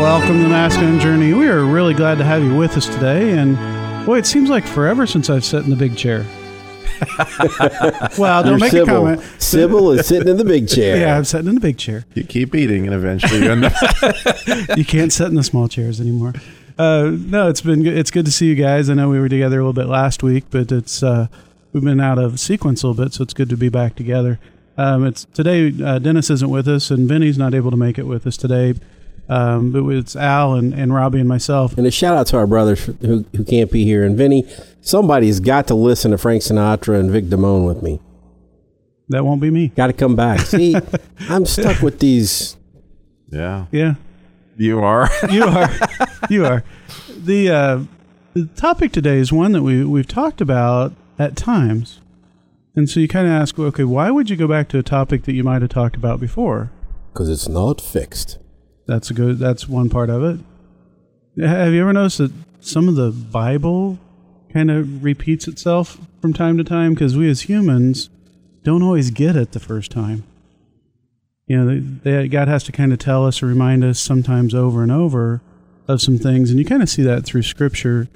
Welcome to the Masculine Journey. We are really glad to have you with us today. And boy, it seems like forever since I've sat in the big chair. well, don't You're make Sybil. a comment. Sybil is sitting in the big chair. Yeah, I'm sitting in the big chair. You keep eating, and eventually you end up. You can't sit in the small chairs anymore. Uh, no, it's been good. it's good to see you guys. I know we were together a little bit last week, but it's uh, we've been out of sequence a little bit, so it's good to be back together. Um, it's today. Uh, Dennis isn't with us, and Vinny's not able to make it with us today. Um, but it's Al and, and Robbie and myself. And a shout out to our brothers who, who can't be here. And Vinny, somebody's got to listen to Frank Sinatra and Vic Damone with me. That won't be me. Got to come back. See, I'm stuck with these. yeah, Yeah, you are. you are. you are. The uh, the topic today is one that we we've talked about at times, and so you kind of ask, okay, why would you go back to a topic that you might have talked about before? Because it's not fixed. That's a good. That's one part of it. Have you ever noticed that some of the Bible kind of repeats itself from time to time? Because we as humans don't always get it the first time. You know, they, they, God has to kind of tell us or remind us sometimes over and over of some things, and you kind of see that through Scripture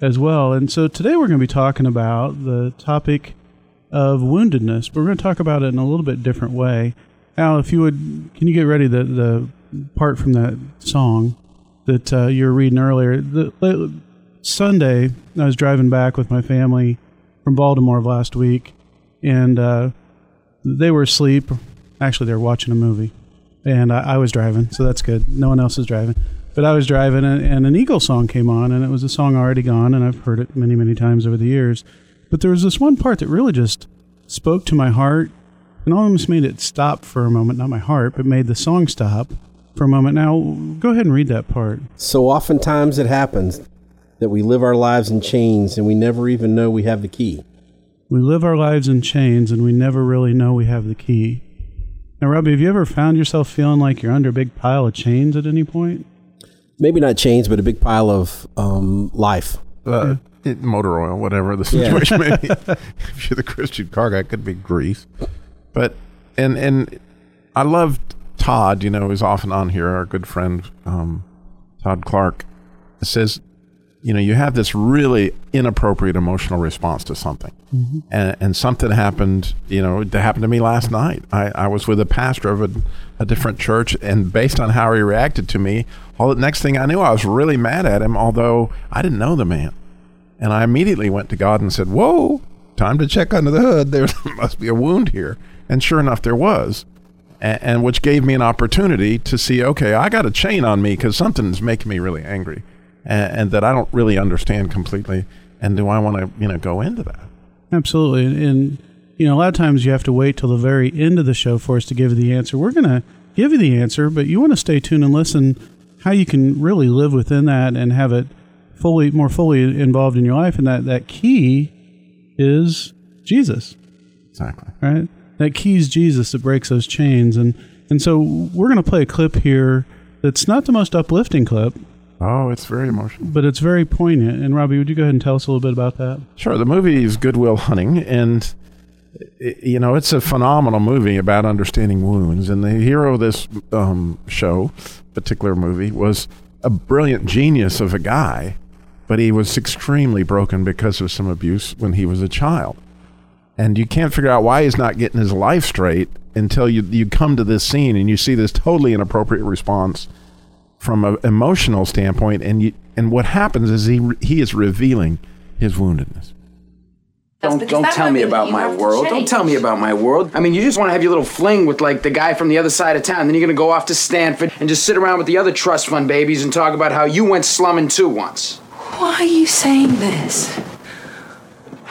as well. And so today we're going to be talking about the topic of woundedness, but we're going to talk about it in a little bit different way. Al, if you would, can you get ready the the part from that song that uh, you were reading earlier? The, Sunday, I was driving back with my family from Baltimore last week, and uh, they were asleep. Actually, they were watching a movie, and I, I was driving, so that's good. No one else is driving. But I was driving, and, and an Eagle song came on, and it was a song already gone, and I've heard it many, many times over the years. But there was this one part that really just spoke to my heart and almost made it stop for a moment. Not my heart, but made the song stop for a moment. Now, go ahead and read that part. So oftentimes it happens that we live our lives in chains and we never even know we have the key. We live our lives in chains, and we never really know we have the key. Now, Robbie, have you ever found yourself feeling like you're under a big pile of chains at any point? Maybe not chains, but a big pile of um, life. Uh, it- motor oil, whatever the Yeah. situation may be. if you're the Christian car guy, it could be grease. But and and I love Todd. You know, who's often on here. Our good friend um, Todd Clark says, you know, you have this really inappropriate emotional response to something, and and something happened. You know, it happened to me last night. I, I was with a pastor of a, a different church, and based on how he reacted to me, all the next thing I knew, I was really mad at him, although I didn't know the man. And I immediately went to God and said, Whoa, time to check under the hood. There must be a wound here. And sure enough, there was. And, and which gave me an opportunity to see, okay, I got a chain on me because something's making me really angry and, and that I don't really understand completely. And do I want to, you know, go into that? Absolutely. And, and, you know, a lot of times you have to wait till the very end of the show for us to give you the answer. We're going to give you the answer, but you want to stay tuned and listen how you can really live within that and have it fully, more fully involved in your life. And that, that key is Jesus. Exactly. right? That key's Jesus that breaks those chains. And, and so we're going to play a clip here that's not the most uplifting clip, Oh, it's very emotional. but it's very poignant. And Robbie, would you go ahead and tell us a little bit about that? Sure. The movie is Good Will Hunting, and you know it's a phenomenal movie about understanding wounds. And the hero of this um, show, particular movie, was a brilliant genius of a guy, but he was extremely broken because of some abuse when he was a child. And you can't figure out why he's not getting his life straight until you you come to this scene and you see this totally inappropriate response from an emotional standpoint. And you and what happens is he he is revealing his woundedness. Don't don't tell me about my have to world. Don't tell me about my world. I mean, you just want to have your little fling with like the guy from the other side of town. Then you're gonna go off to Stanford and just sit around with the other trust fund babies and talk about how you went slumming too once. Why are you saying this?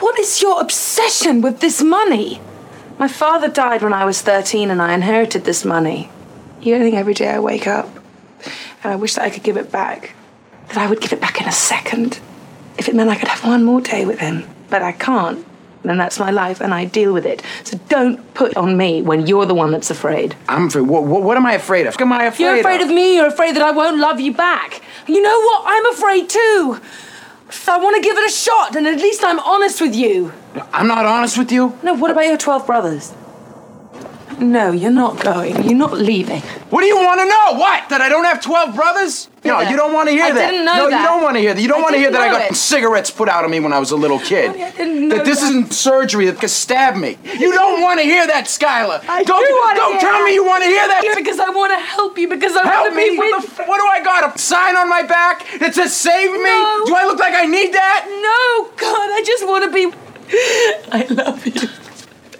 What is your obsession with this money? My father died when I was 13 and I inherited this money. You don't think every day I wake up and I wish that I could give it back, that I would give it back in a second. If it meant I could have one more day with him. But I can't. And that's my life, and I deal with it. So don't put on me when you're the one that's afraid. I'm afraid. What, what, what am I afraid of? What am I afraid You're afraid of me, you're afraid that I won't love you back. You know what? I'm afraid too. I want to give it a shot, and at least I'm honest with you. I'm not honest with you. No, what about your 12 brothers? No, you're not going. You're not leaving. What do you want to know? What? That I don't have 12 brothers? No, you don't want to hear I that. didn't know no, that. you don't want to hear that. You don't I want to hear that I got it. cigarettes put out of me when I was a little kid. I didn't know that this isn't surgery that could stab me. You don't want to hear that, Skylar. I don't do wanna don't hear tell that. me you want to hear that. Because I want to help you, because I Help want to be with the what do I got? A sign on my back that says "Save me"? No. Do I look like I need that? No, God, I just want to be. I love you.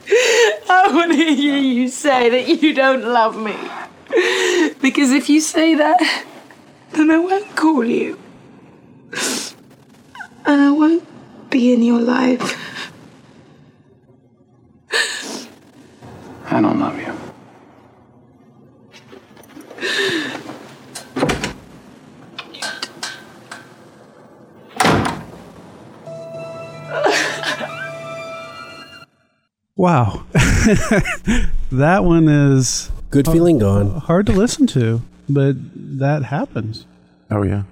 I want to hear you say that you don't love me. Because if you say that, then I won't call you. And I won't be in your life. I don't love you. Wow. that one is Good feeling gone. hard to listen to, but that happens. Oh yeah.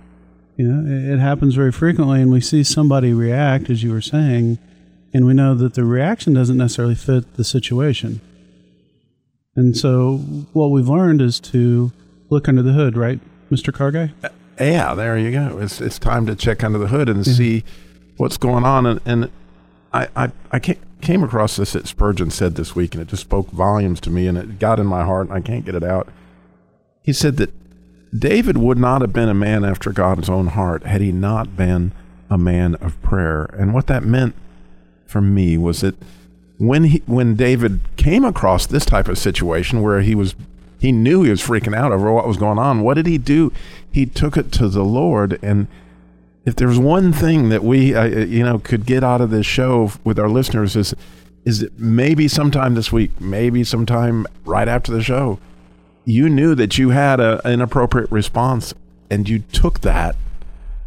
You know, it, it happens very frequently, and we see somebody react, as you were saying, and we know that the reaction doesn't necessarily fit the situation. And so, what we've learned is to look under the hood, right, Mr. Car Guy? Uh, yeah, there you go. It's it's time to check under the hood and see what's going on. And, and I, I, I ca- came across this that Spurgeon said this week, and it just spoke volumes to me, and it got in my heart, and I can't get it out. He said that David would not have been a man after God's own heart had he not been a man of prayer. And what that meant for me was that when he when David came across this type of situation where he was he knew he was freaking out over what was going on, what did he do? He took it to the Lord and if there's one thing that we uh, you know could get out of this show with our listeners is is that maybe sometime this week, maybe sometime right after the show, you knew that you had a, an appropriate response and you took that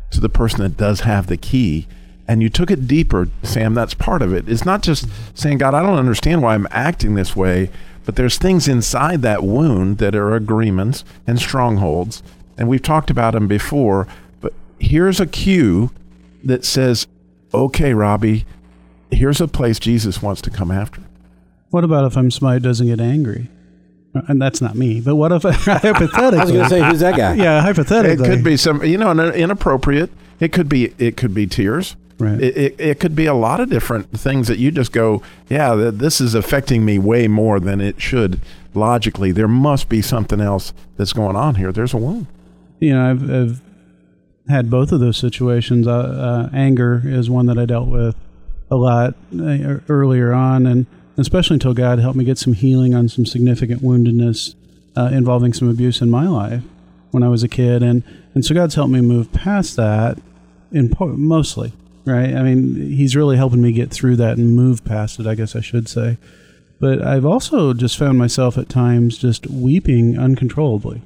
to the person that does have the key and you took it deeper sam. That's part of it. It's not just saying god i don't understand why i'm acting this way but there's things inside that wound that are agreements and strongholds. And we've talked about them before here's a cue that says okay robbie here's a place jesus wants to come after What about if I'm somebody who doesn't get angry? And that's not me, but what if hypothetically? I was going to say, who's that guy? yeah, hypothetically, it could be some you know inappropriate it could be it could be tears Right. it, it, it could be a lot of different things that you just go yeah this is affecting me way more than it should logically there must be something else that's going on here there's a wound you know, I've, I've had both of those situations. Uh, uh, anger is one that I dealt with a lot uh, earlier on, and especially until God helped me get some healing on some significant woundedness uh, involving some abuse in my life when I was a kid, and and so God's helped me move past that in po- mostly. Right, I mean, He's really helping me get through that and move past it. I guess I should say. But I've also just found myself at times just weeping uncontrollably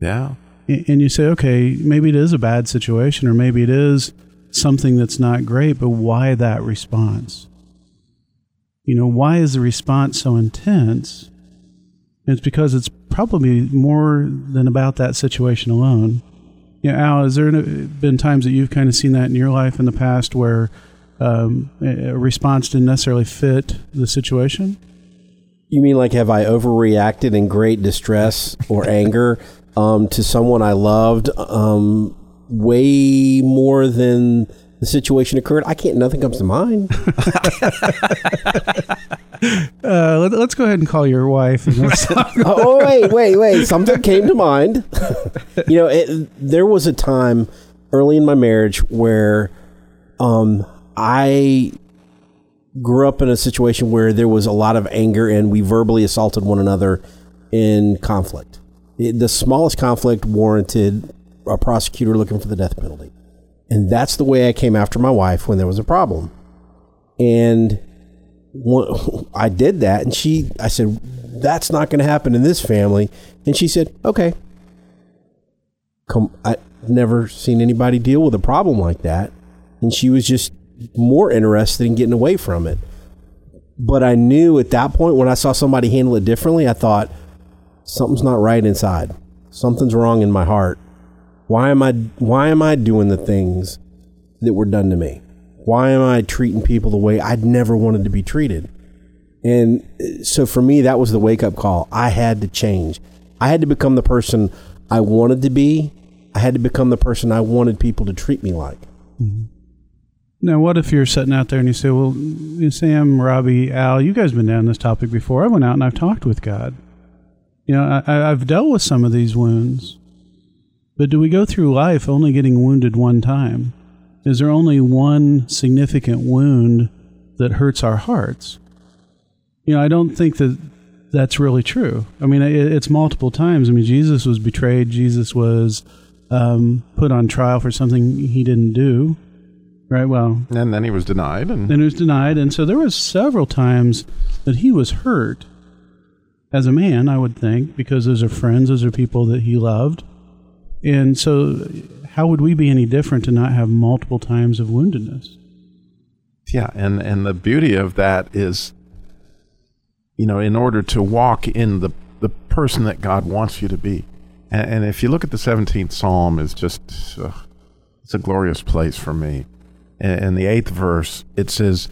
yeah and you say, okay, maybe it is a bad situation, or maybe it is something that's not great, but why that response? You know, why is the response so intense? It's because it's probably more than about that situation alone. Yeah, Al, has there been times that you've kind of seen that in your life in the past where um, a response didn't necessarily fit the situation? You mean like have I overreacted in great distress or anger um, to someone I loved um, way more than the situation occurred? I can't. Nothing comes to mind. Uh, let, us go ahead and call your wife. And oh wait, wait, wait! Something came to mind. you know, it, there was a time early in my marriage where um, I grew up in a situation where there was a lot of anger and we verbally assaulted one another in conflict. The smallest conflict warranted a prosecutor looking for the death penalty. And that's the way I came after my wife when there was a problem. And I did that, and she, I said, that's not going to happen in this family. And she said, okay. come. I never seen anybody deal with a problem like that, and she was just more interested in getting away from it. But I knew at that point when I saw somebody handle it differently, I thought something's not right inside. Something's wrong in my heart. Why am I why am I doing the things that were done to me? Why am I treating people the way I'd never wanted to be treated? And uh, so for me that was the wake up call. I had to change. I had to become the person I wanted to be. I had to become the person I wanted people to treat me like. Now, what if you're sitting out there and you say, "Well, Sam, Robbie, Al, you guys been down this topic before. I went out and I've talked with God. You know, I, I've dealt with some of these wounds, but do we go through life only getting wounded one time? Is there only one significant wound that hurts our hearts? You know, I don't think that that's really true. I mean, it, it's multiple times. I mean, Jesus was betrayed. Jesus was um, put on trial for something he didn't do. Right. Well, And then he was denied, and then it was denied, and so there was several times that he was hurt as a man. I would think because those are friends, those are people that he loved, and so how would we be any different to not have multiple times of woundedness? Yeah, and and the beauty of that is, you know, in order to walk in the the person that God wants you to be, and, and if you look at the seventeenth Psalm, is just uh, it's a glorious place for me. And in the eighth verse, it says,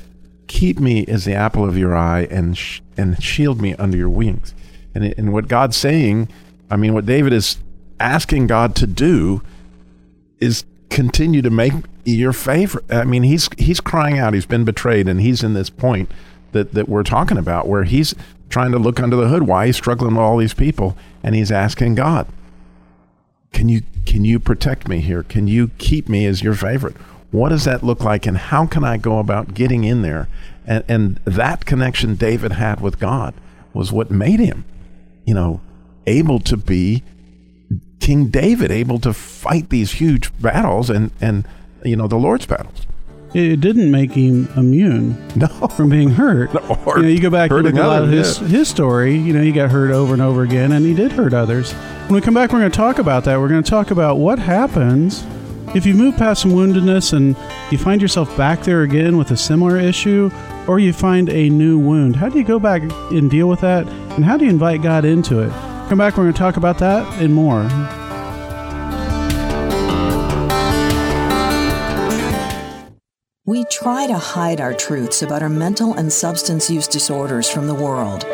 "Keep me as the apple of your eye, and sh- and shield me under your wings." And it, and what God's saying, I mean, what David is asking God to do is continue to make your favorite. I mean, he's he's crying out. He's been betrayed, and he's in this point that that we're talking about, where he's trying to look under the hood. Why he's struggling with all these people, and he's asking God, "Can you can you protect me here? Can you keep me as your favorite? What does that look like, and how can I go about getting in there?" And and that connection David had with God was what made him, you know, able to be King David able to fight these huge battles and and you know the Lord's battles. It, didn't make him immune No, from being hurt. or you, know, you go back and look hurting at a lot of his, his story. You know, he got hurt over and over again, and he did hurt others. When we come back, we're going to talk about that. We're going to talk about what happens if you move past some woundedness and you find yourself back there again with a similar issue, or you find a new wound. How do you go back and deal with that, and how do you invite God into it? Come back, we're going to talk about that and more. We try to hide our truths about our mental and substance use disorders from the world,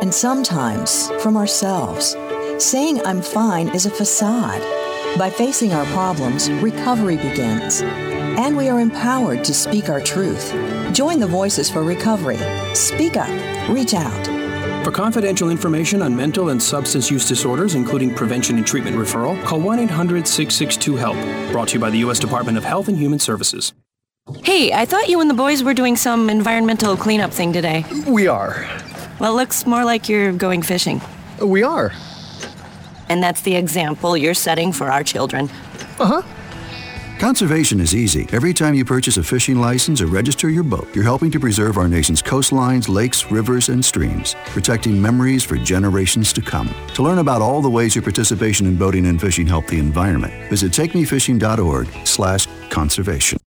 and sometimes from ourselves. Saying I'm fine is a facade. By facing our problems, recovery begins. And we are empowered to speak our truth. Join the Voices for Recovery. Speak up. Reach out. For confidential information on mental and substance use disorders, including prevention and treatment referral, call 1 800 662 HELP. Brought to you by the U.S. Department of Health and Human Services. Hey, I thought you and the boys were doing some environmental cleanup thing today. We are. Well, it looks more like you're going fishing. We are. And that's the example you're setting for our children. Uh huh. Conservation is easy. Every time you purchase a fishing license or register your boat, you're helping to preserve our nation's coastlines, lakes, rivers, and streams, protecting memories for generations to come. To learn about all the ways your participation in boating and fishing help the environment, visit takemefishing.org/conservation. Heaven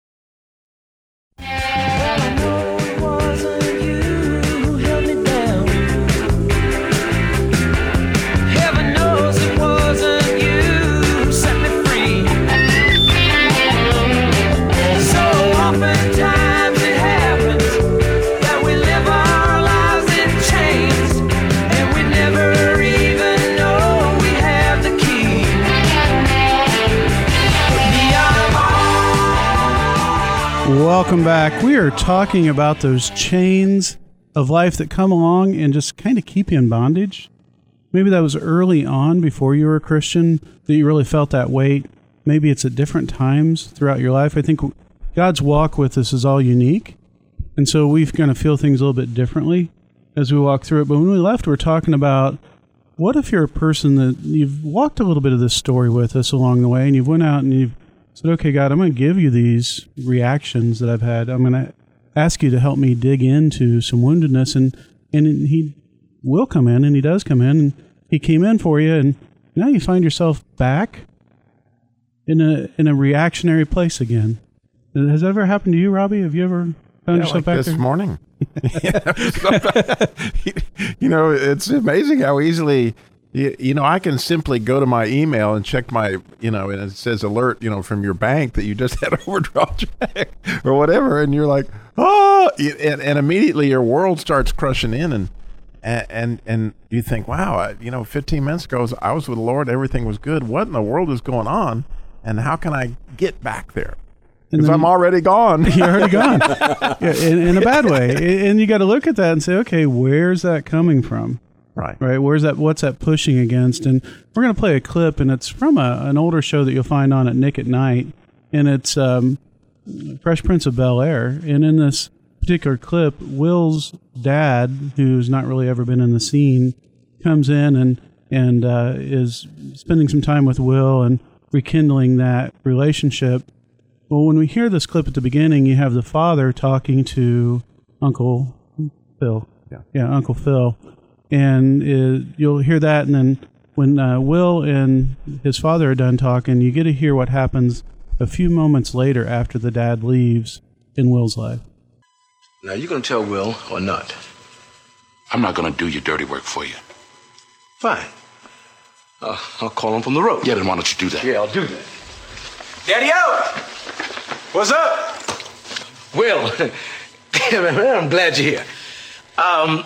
Welcome back. We are talking about those chains of life that come along and just kind of keep you in bondage. Maybe that was early on before you were a Christian that you really felt that weight. Maybe it's at different times throughout your life. I think God's walk with us is all unique. And so we've going to feel things a little bit differently as we walk through it. But when we left, we're talking about what if you're a person that you've walked a little bit of this story with us along the way and you've went out and you've said, okay, God, I'm going to give you these reactions that I've had. I'm going to ask you to help me dig into some woundedness. And, and he will come in and he does come in and he came in for you. And now you find yourself back in a in a reactionary place again. Has that ever happened to you, Robbie? Have you ever found Yeah, yourself like back this there? morning. you know, it's amazing how easily. You, you know, I can simply go to my email and check my, you know, and it says alert, you know, from your bank that you just had an overdraft check or whatever, and you're like, oh, and, and immediately your world starts crushing in, and and and, you think, wow, I, you know, 15 minutes ago I was with the Lord, everything was good. What in the world is going on, and how can I get back there? Because I'm already gone. You're already gone. yeah, in, in a bad way. And you got to look at that and say, okay, where's that coming from? Right. Right. Where's that? What's that pushing against? And we're going to play a clip, and it's from a, an older show that you'll find on at Nick at Nite, and it's um, Fresh Prince of Bel Air. And in this particular clip, Will's dad, who's not really ever been in the scene, comes in and and uh, is spending some time with Will and rekindling that relationship. Well, when we hear this clip at the beginning, you have the father talking to Uncle Phil. Yeah. Yeah, Uncle Phil. And uh, you'll hear that. And then when uh, Will and his father are done talking, you get to hear what happens a few moments later after the dad leaves in Will's life. Now, you're gonna tell Will or not? I'm not gonna do your dirty work for you. Fine. Uh, I'll call him from the road. Yeah, then why don't you do that? Yeah, I'll do that. Daddy out! What's up? Will, damn it, man, I'm glad you're here. Um,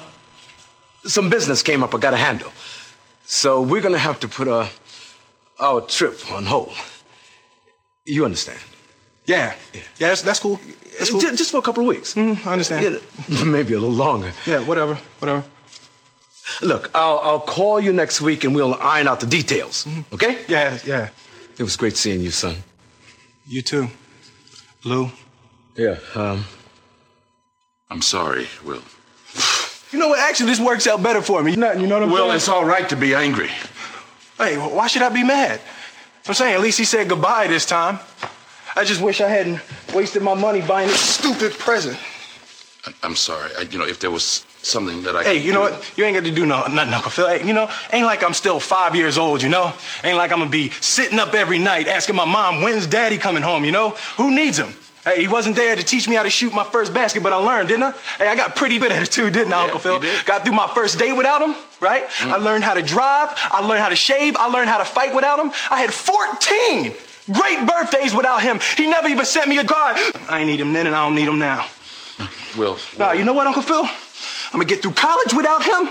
some business came up I gotta handle. So we're gonna have to put uh, our trip on hold. You understand? Yeah. Yeah, that's, that's cool. That's cool. Ju- Just for a couple of weeks. Mhm, I understand. Yeah, maybe a little longer. Yeah, whatever, whatever. Look, I'll, I'll call you next week and we'll iron out the details. Okay? Yeah, yeah. It was great seeing you, son. You too. Lou. Yeah, um. I'm sorry, Will. You know what? Actually, this works out better for me. Nothing, you know what I'm Will, saying? Well, it's all right to be angry. Hey, wh- why should I be mad? I'm saying at least he said goodbye this time. I just wish I hadn't wasted my money buying this stupid present. I'm sorry. I, you know, if there was something that I Hey, you know do- what? You ain't got to do no, nothing, Uncle Phil. Hey, you know, ain't like I'm still five years old, you know? Ain't like I'm gonna be sitting up every night asking my mom, when's daddy coming home, you know? Who needs him? Hey, he wasn't there to teach me how to shoot my first basket, but I learned, didn't I? Hey, I got pretty good at it too, didn't I, Uncle Phil? Got through my first day without him, right? I mm-hmm. learned how to drive, I learned how to shave, I learned how to fight without him. I had 14 great birthdays without him. He never even sent me a card. I ain't need him then and I don't need him now. Will. Nah, you know what, Uncle Phil? I'm gonna get through college without him.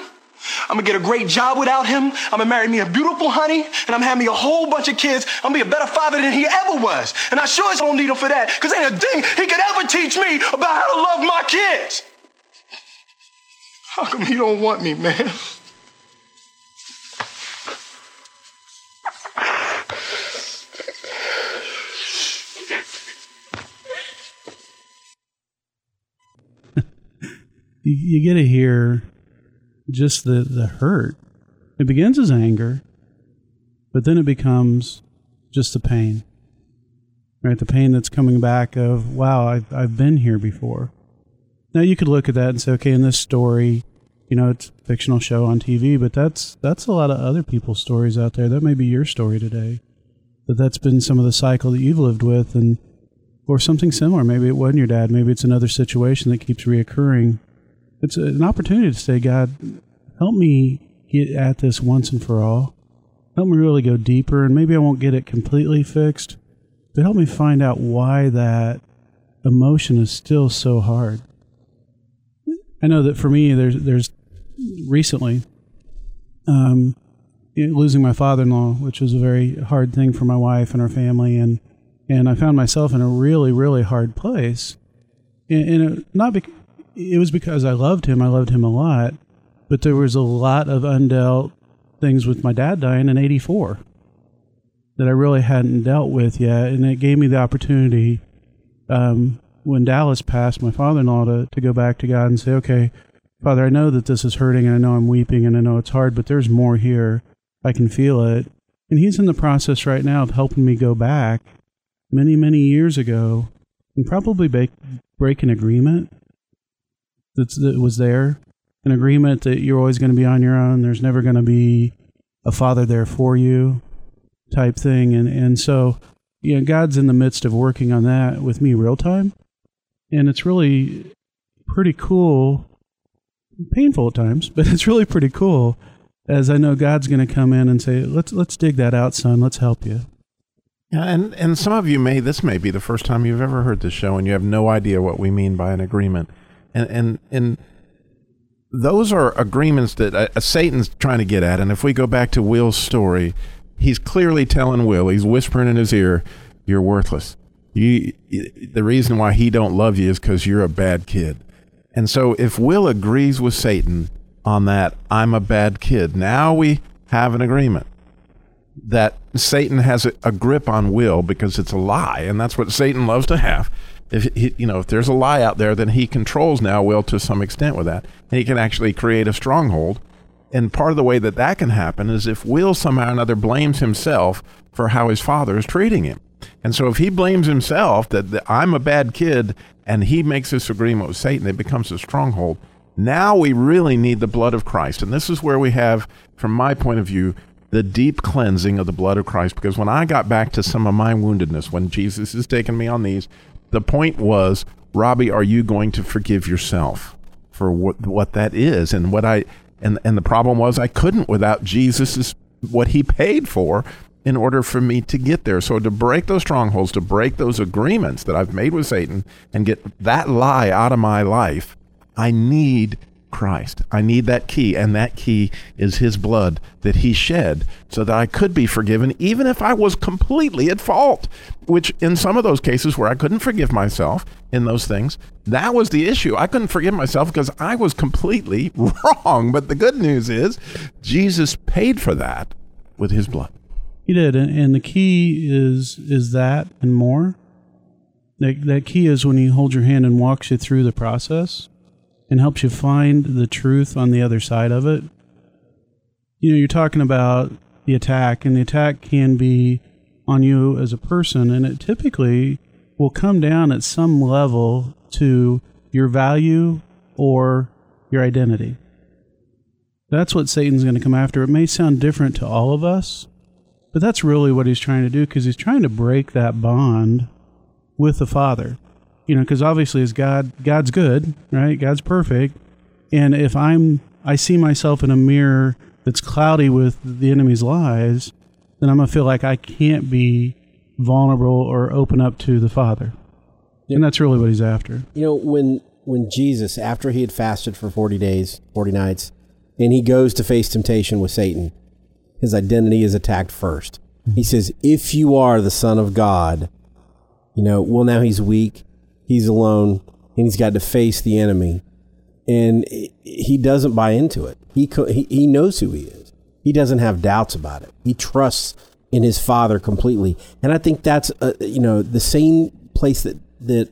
I'm gonna get a great job without him. I'm gonna marry me a beautiful honey, and I'm have me a whole bunch of kids. I'm gonna be a better father than he ever was. And I sure as don't need him for that, because ain't a thing he could ever teach me about how to love my kids. How come he don't want me, man? You, you get to hear just the, the hurt. It begins as anger, but then it becomes just the pain. Right? The pain that's coming back of, wow, I've, I've been here before. Now you could look at that and say, okay, in this story, you know, it's a fictional show on TV, but that's that's a lot of other people's stories out there. That may be your story today. That that's been some of the cycle that you've lived with, and or something similar. Maybe it wasn't your dad. Maybe it's another situation that keeps reoccurring. It's an opportunity to say, God, help me get at this once and for all. Help me really go deeper, and maybe I won't get it completely fixed, but help me find out why that emotion is still so hard. I know that for me, there's there's recently um, losing my father-in-law, which was a very hard thing for my wife and our family, and and I found myself in a really really hard place, and, and it, not bec- it was because I loved him, I loved him a lot, but there was a lot of undealt things with my dad dying in '84 that I really hadn't dealt with yet, and it gave me the opportunity um, when Dallas passed my father-in-law to, to go back to God and say, okay, Father, I know that this is hurting and I know I'm weeping and I know it's hard, but there's more here. I can feel it. And he's in the process right now of helping me go back many, many years ago and probably break, break an agreement that was there. An agreement that you're always going to be on your own. There's never going to be a father there for you type thing. And, and so you know, God's in the midst of working on that with me real time. And it's really pretty cool, painful at times, but it's really pretty cool as I know God's going to come in and say, let's, let's dig that out, son. Let's help you. Yeah, and, and some of you may this may be the first time you've ever heard this show and you have no idea what we mean by an agreement. And and and those are agreements that uh, Satan's trying to get at. And if we go back to Will's story, he's clearly telling Will, he's whispering in his ear, "You're worthless. You, the reason why he don't love you is because you're a bad kid." And so, if Will agrees with Satan on that, I'm a bad kid. Now we have an agreement that Satan has a, a grip on Will because it's a lie, and that's what Satan loves to have. If he, you know, if there's a lie out there, then he controls now Will to some extent with that, and he can actually create a stronghold. And part of the way that that can happen is if Will somehow or another blames himself for how his father is treating him. And so if he blames himself that, that I'm a bad kid and he makes this agreement with Satan, it becomes a stronghold. Now we really need the blood of Christ. And this is where we have, from my point of view, the deep cleansing of the blood of Christ. Because when I got back to some of my woundedness, when Jesus has taken me on these, the point was, Robbie, are you going to forgive yourself for what what that is and what I and and the problem was I couldn't without Jesus' what he paid for in order for me to get there. So to break those strongholds, to break those agreements that I've made with Satan and get that lie out of my life, I need Christ. I need that key, and that key is his blood that he shed so that I could be forgiven, even if I was completely at fault. Which, in some of those cases where I couldn't forgive myself in those things, that was the issue. I couldn't forgive myself because I was completely wrong. But the good news is, Jesus paid for that with his blood. He did, and, the key is is that and more. That that key is when he holds your hand and walks you through the process and helps you find the truth on the other side of it. You know, you're talking about the attack, and the attack can be on you as a person, and it typically will come down at some level to your value or your identity. That's what Satan's going to come after. It may sound different to all of us, but that's really what he's trying to do because he's trying to break that bond with the Father you know, because obviously as God, God's good, right? God's perfect, and if I'm, I see myself in a mirror that's cloudy with the enemy's lies, then I'm gonna feel like I can't be vulnerable or open up to the Father, and that's really what he's after. You know, when when Jesus, after he had fasted for forty days, forty nights, and he goes to face temptation with Satan, his identity is attacked 1st mm-hmm. He says, "If you are the Son of God," you know. Well, now he's weak he's alone and he's got to face the enemy. And he doesn't buy into it. He, he he knows who he is. He doesn't have doubts about it. He trusts in his father completely. And i think that's uh, you know the same place that that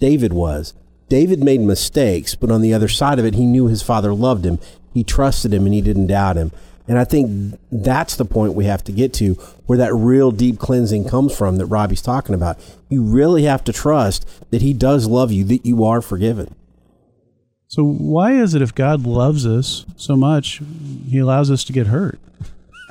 david was. David made mistakes but on the other side of it he knew his father loved him. He trusted him and he didn't doubt him and I think that's the point we have to get to where that real deep cleansing comes from that Robbie's talking about. You really have to trust that he does love you, that you are forgiven. So, why is it if God loves us so much, he allows us to get hurt?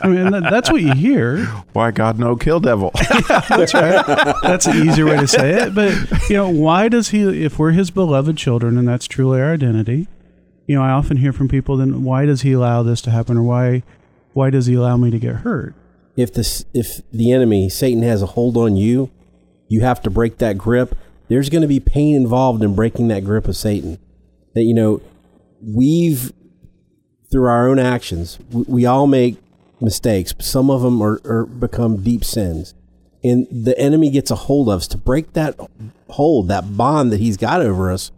I mean, that's what you hear. Why God no kill devil? yeah, that's right. That's an easier way to say it. But, you know, why does he, if we're his beloved children and that's truly our identity, you know, I often hear from people, then why does he allow this to happen, or why why does he allow me to get hurt? If this if the enemy Satan has a hold on you, you have to break that grip. There's going to be pain involved in breaking that grip of Satan. That you know, we've through our own actions, we, we all make mistakes. Some of them are, are become deep sins, and the enemy gets a hold of us to break that hold, that bond that he's got over us.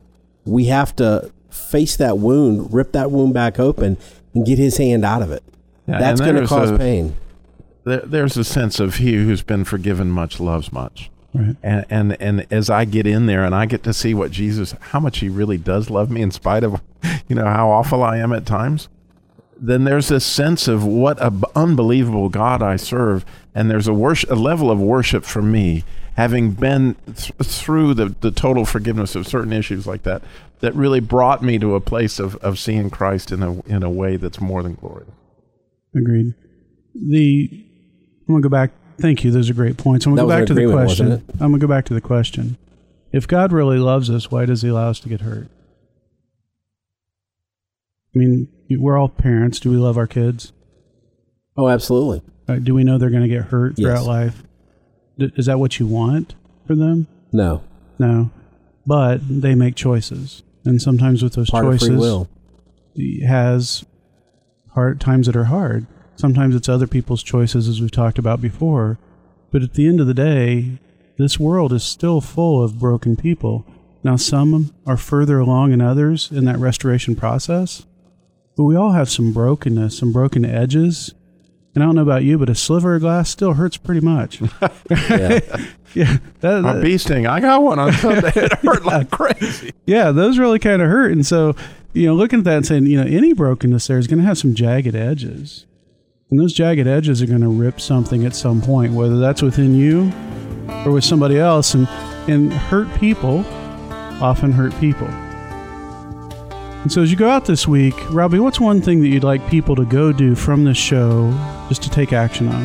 We have to face that wound, rip that wound back open, and get his hand out of it. Yeah, That's going to cause a- pain. There, there's a sense of he who's been forgiven much loves much. Right. And, and and as I get in there and I get to see what Jesus, how much he really does love me in spite of, you know, how awful I am at times, then there's this sense of what a b- unbelievable God I serve, and there's a worship, a level of worship for me, having been th- through the the total forgiveness of certain issues like that, that really brought me to a place of of seeing Christ in a in a way that's more than glorious. Agreed. The I'm gonna go back Thank you. Those are great points. I'm gonna go back to the question. I'm gonna go back to the question. If God really loves us, why does He allow us to get hurt? I mean, we're all parents. Do we love our kids? Oh, absolutely. Uh, do we know they're going to get hurt throughout Yes. life? D- is that what you want for them? No. No, but they make choices, and sometimes with those Part of choices, free will. has hard times that are hard. Sometimes it's other people's choices, as we've talked about before. But at the end of the day, this world is still full of broken people. Now, some are further along than others in that restoration process, but we all have some brokenness, some broken edges. And I don't know about you, but a sliver of glass still hurts pretty much. Yeah. yeah, that, A that- bee sting. I got one on Sunday. It hurt like crazy. yeah, those really kind of hurt. And so, you know, looking at that and saying, you know, any brokenness there is going to have some jagged edges. And those jagged edges are going to rip something at some point, whether that's within you or with somebody else. And, and hurt people often hurt people. And so as you go out this week, Robbie, what's one thing that you'd like people to go do from this show just to take action on?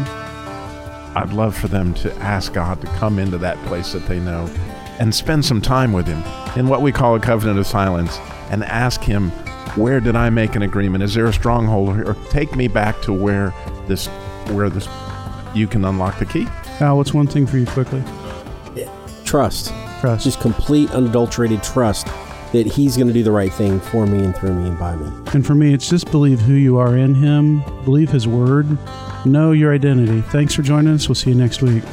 I'd love for them to ask God to come into that place that they know and spend some time with Him in what we call a covenant of silence and ask Him, where did I make an agreement? Is there a stronghold here? Or take me back to where this, where this, you can unlock the key. Al, what's one thing for you quickly? Trust. Trust. Just complete, unadulterated trust that He's going to do the right thing for me and through me and by me. And for me, it's just believe who you are in Him, believe His word, know your identity. Thanks for joining us. We'll see you next week.